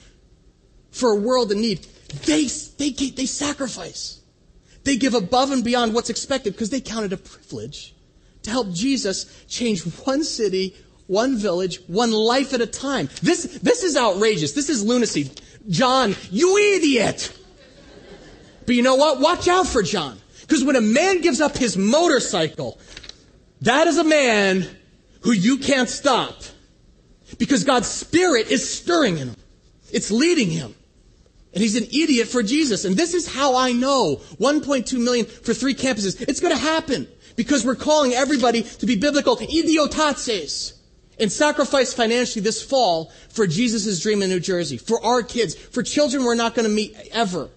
for a world in need, they, they, they sacrifice. They give above and beyond what's expected because they count it a privilege to help Jesus change one city, one village, one life at a time. This, this is outrageous. This is lunacy. John, you idiot! But you know what? Watch out for John. Because when a man gives up his motorcycle, that is a man who you can't stop. Because God's Spirit is stirring in him. It's leading him. And he's an idiot for Jesus. And this is how I know 1.2 million for three campuses. It's going to happen because we're calling everybody to be biblical idiotaces and sacrifice financially this fall for Jesus' dream in New Jersey, for our kids, for children we're not going to meet ever.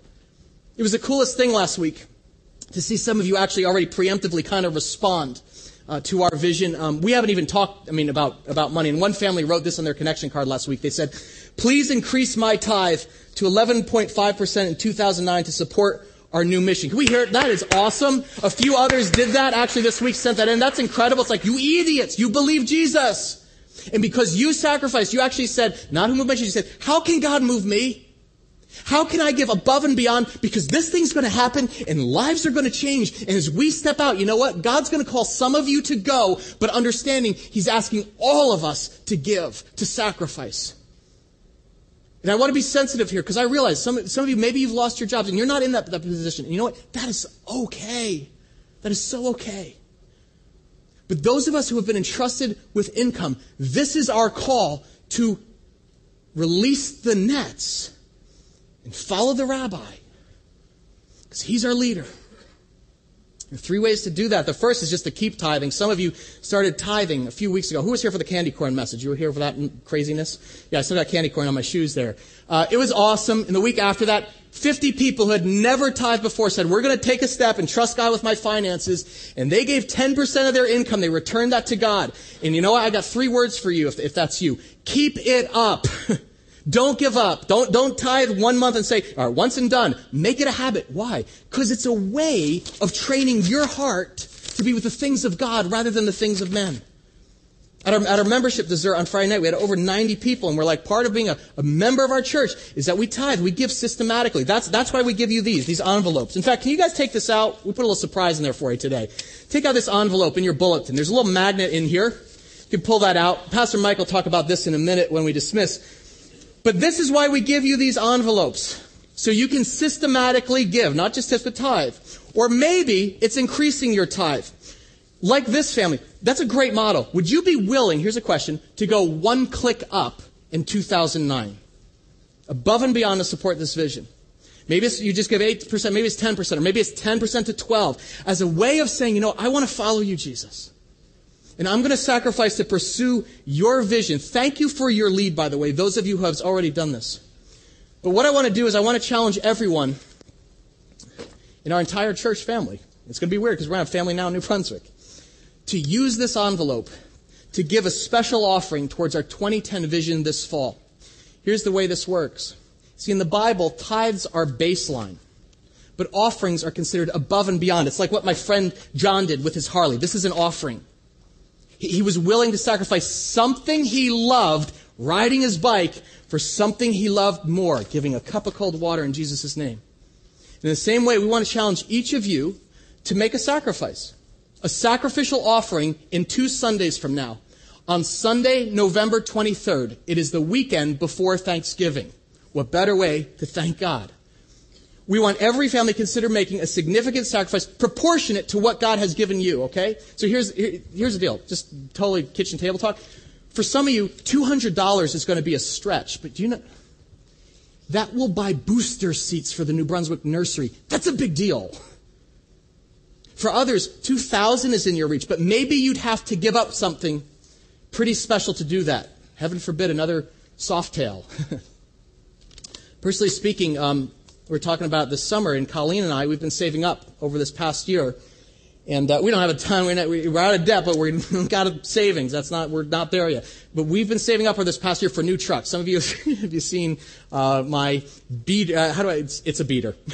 It was the coolest thing last week to see some of you actually already preemptively kind of respond uh, to our vision. Um, we haven't even talked, I mean, about, about money. And one family wrote this on their connection card last week. They said, please increase my tithe to 11.5% in 2009 to support our new mission. Can we hear it? That is awesome. A few others did that actually this week, sent that in. That's incredible. It's like, you idiots, you believe Jesus. And because you sacrificed, you actually said, not who moved my you said, how can God move me? How can I give above and beyond? Because this thing's going to happen and lives are going to change. And as we step out, you know what? God's going to call some of you to go, but understanding He's asking all of us to give, to sacrifice. And I want to be sensitive here because I realize some, some of you, maybe you've lost your jobs and you're not in that, that position. And you know what? That is okay. That is so okay. But those of us who have been entrusted with income, this is our call to release the nets and follow the rabbi because he's our leader. There are three ways to do that. The first is just to keep tithing. Some of you started tithing a few weeks ago. Who was here for the candy corn message? You were here for that craziness? Yeah, I still got candy corn on my shoes there. Uh, it was awesome. And the week after that, 50 people who had never tithed before said, we're going to take a step and trust God with my finances. And they gave 10% of their income. They returned that to God. And you know what? I got three words for you if, if that's you. Keep it up. Don't give up. Don't, don't tithe one month and say, all right, once and done. Make it a habit. Why? Because it's a way of training your heart to be with the things of God rather than the things of men. At our, at our membership dessert on Friday night, we had over 90 people, and we're like, part of being a, a member of our church is that we tithe, we give systematically. That's, that's why we give you these, these envelopes. In fact, can you guys take this out? We put a little surprise in there for you today. Take out this envelope in your bulletin. There's a little magnet in here. You can pull that out. Pastor Mike will talk about this in a minute when we dismiss. But this is why we give you these envelopes. So you can systematically give, not just tip the tithe. Or maybe it's increasing your tithe. Like this family. That's a great model. Would you be willing, here's a question, to go one click up in 2009? Above and beyond to support this vision. Maybe you just give 8%, maybe it's 10%, or maybe it's 10% to 12 as a way of saying, you know, I want to follow you, Jesus. And I'm going to sacrifice to pursue your vision. Thank you for your lead, by the way, those of you who have already done this. But what I want to do is I want to challenge everyone in our entire church family. It's going to be weird because we're going to have family now in New Brunswick to use this envelope to give a special offering towards our 2010 vision this fall. Here's the way this works. See, in the Bible, tithes are baseline, but offerings are considered above and beyond. It's like what my friend John did with his Harley. This is an offering. He was willing to sacrifice something he loved, riding his bike, for something he loved more, giving a cup of cold water in Jesus' name. In the same way, we want to challenge each of you to make a sacrifice a sacrificial offering in two Sundays from now. On Sunday, November 23rd, it is the weekend before Thanksgiving. What better way to thank God? We want every family to consider making a significant sacrifice proportionate to what God has given you, okay? So here's, here, here's the deal. Just totally kitchen table talk. For some of you, $200 is going to be a stretch, but do you know? That will buy booster seats for the New Brunswick nursery. That's a big deal. For others, 2,000 is in your reach, but maybe you'd have to give up something pretty special to do that. Heaven forbid another Softail. Personally speaking, um, we're talking about this summer, and Colleen and I, we've been saving up over this past year and uh, we don't have a ton. We're, not, we're out of debt, but we've got a savings. That's not. We're not there yet. But we've been saving up for this past year for new trucks. Some of you have you seen uh, my beat? Uh, how do I? It's, it's a beater.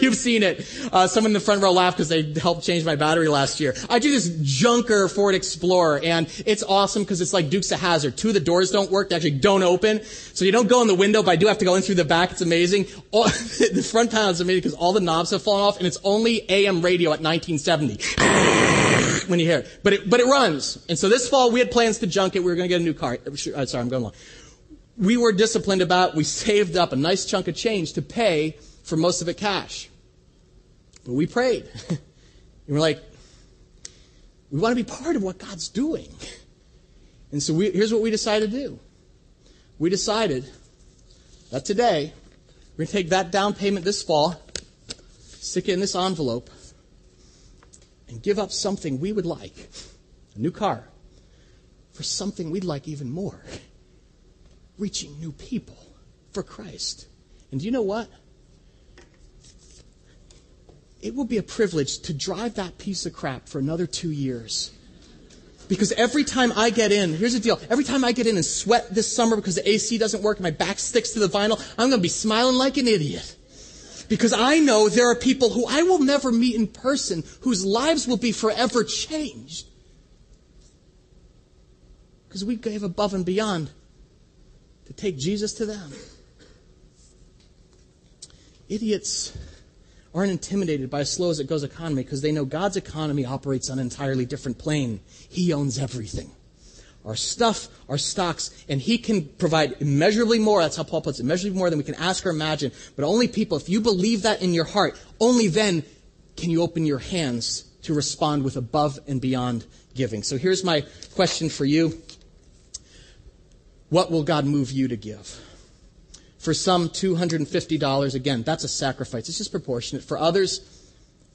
You've seen it. Uh, someone in the front row laughed because they helped change my battery last year. I do this junker Ford Explorer, and it's awesome because it's like Dukes of Hazzard. Two of the doors don't work; they actually don't open. So you don't go in the window, but I do have to go in through the back. It's amazing. All, the front panel is amazing because all the knobs have fallen off, and it's only AM radio at 1970 when you hear it. But it, but it runs. And so this fall we had plans to junk it. We were going to get a new car. Uh, sorry, I'm going long. We were disciplined about, we saved up a nice chunk of change to pay for most of it cash. But we prayed. and we're like, we want to be part of what God's doing. And so we, here's what we decided to do. We decided that today, we're going to take that down payment this fall, stick it in this envelope, and give up something we would like, a new car, for something we'd like even more reaching new people for Christ. And do you know what? It will be a privilege to drive that piece of crap for another two years. Because every time I get in, here's the deal. Every time I get in and sweat this summer because the AC doesn't work and my back sticks to the vinyl, I'm going to be smiling like an idiot. Because I know there are people who I will never meet in person whose lives will be forever changed. Because we gave above and beyond to take Jesus to them. Idiots aren't intimidated by a slow as it goes economy because they know God's economy operates on an entirely different plane. He owns everything our stuff, our stocks, and He can provide immeasurably more. That's how Paul puts it, immeasurably more than we can ask or imagine. But only people, if you believe that in your heart, only then can you open your hands to respond with above and beyond giving. So here's my question for you. What will God move you to give? For some, $250, again, that's a sacrifice. It's just proportionate. For others,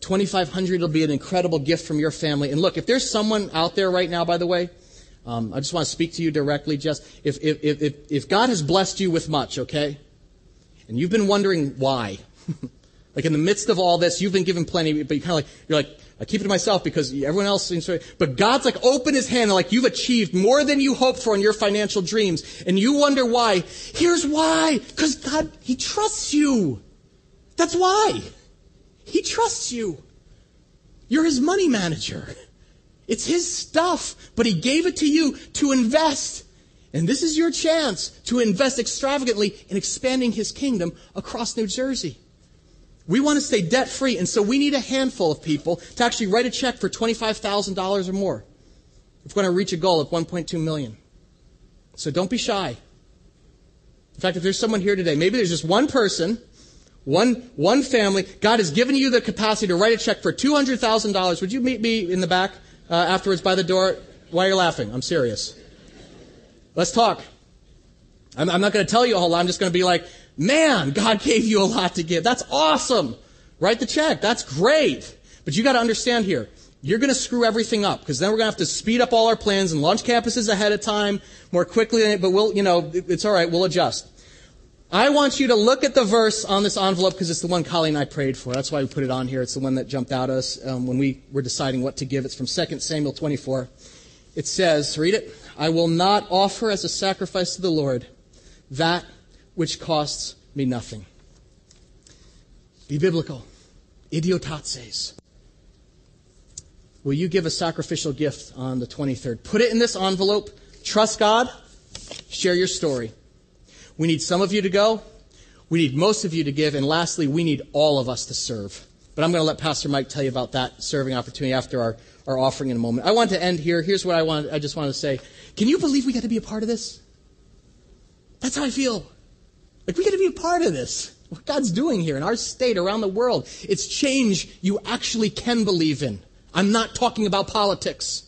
2500 will be an incredible gift from your family. And look, if there's someone out there right now, by the way, um, I just want to speak to you directly. Just if, if, if, if God has blessed you with much, okay, and you've been wondering why, like in the midst of all this, you've been given plenty, but you kind of like you're like I keep it to myself because everyone else seems to. But God's like open His hand, like you've achieved more than you hoped for in your financial dreams, and you wonder why. Here's why: because God He trusts you. That's why. He trusts you. You're His money manager. It's His stuff, but He gave it to you to invest. And this is your chance to invest extravagantly in expanding His kingdom across New Jersey. We want to stay debt free, and so we need a handful of people to actually write a check for $25,000 or more if we're going to reach a goal of 1.2 million. So don't be shy. In fact, if there's someone here today, maybe there's just one person, one, one family, God has given you the capacity to write a check for $200,000. Would you meet me in the back uh, afterwards by the door? Why are you laughing? I'm serious. Let's talk. I'm, I'm not going to tell you a whole lot. I'm just going to be like, man, God gave you a lot to give. That's awesome. Write the check. That's great. But you got to understand here. You're going to screw everything up because then we're going to have to speed up all our plans and launch campuses ahead of time more quickly. But we'll, you know, it's all right. We'll adjust. I want you to look at the verse on this envelope because it's the one Colleen and I prayed for. That's why we put it on here. It's the one that jumped out at us um, when we were deciding what to give. It's from 2 Samuel 24. It says, read it, I will not offer as a sacrifice to the Lord that which costs me nothing. Be biblical. Idiotates. Will you give a sacrificial gift on the 23rd? Put it in this envelope. Trust God. Share your story. We need some of you to go. We need most of you to give. And lastly, we need all of us to serve. But I'm going to let Pastor Mike tell you about that serving opportunity after our, our offering in a moment. I want to end here. Here's what I want. I just want to say. Can you believe we got to be a part of this? That's how I feel. Like we got to be a part of this. What God's doing here in our state, around the world. It's change you actually can believe in. I'm not talking about politics.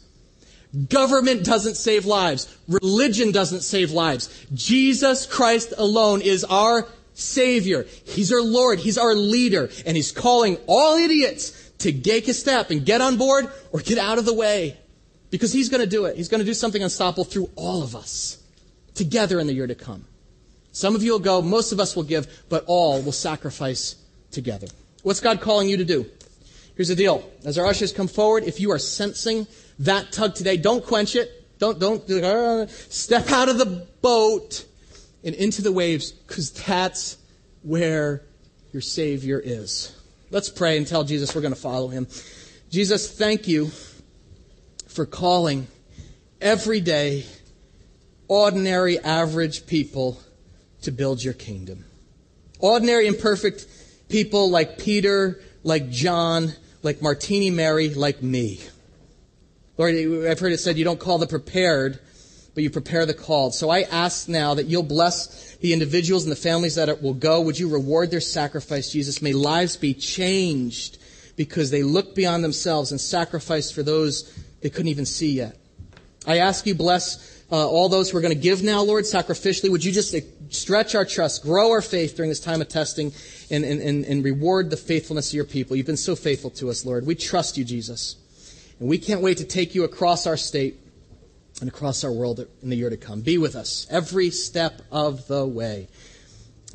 Government doesn't save lives. Religion doesn't save lives. Jesus Christ alone is our Savior. He's our Lord. He's our leader. And He's calling all idiots to take a step and get on board or get out of the way. Because He's going to do it. He's going to do something unstoppable through all of us together in the year to come. Some of you will go, most of us will give, but all will sacrifice together. What's God calling you to do? Here's the deal. As our ushers come forward, if you are sensing that tug today, don't quench it. Don't, don't, uh, step out of the boat and into the waves, because that's where your Savior is. Let's pray and tell Jesus we're going to follow him. Jesus, thank you for calling everyday, ordinary, average people to build your kingdom. Ordinary, imperfect people like Peter, like John, like Martini Mary, like me. Lord, I've heard it said you don't call the prepared, but you prepare the called. So I ask now that you'll bless the individuals and the families that will go. Would you reward their sacrifice, Jesus? May lives be changed because they look beyond themselves and sacrifice for those they couldn't even see yet. I ask you bless uh, all those who are going to give now, Lord, sacrificially. Would you just stretch our trust, grow our faith during this time of testing, and, and, and, and reward the faithfulness of your people? You've been so faithful to us, Lord. We trust you, Jesus. And we can't wait to take you across our state and across our world in the year to come. Be with us every step of the way.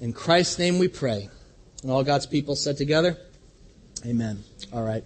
In Christ's name we pray. And all God's people said together, Amen. All right.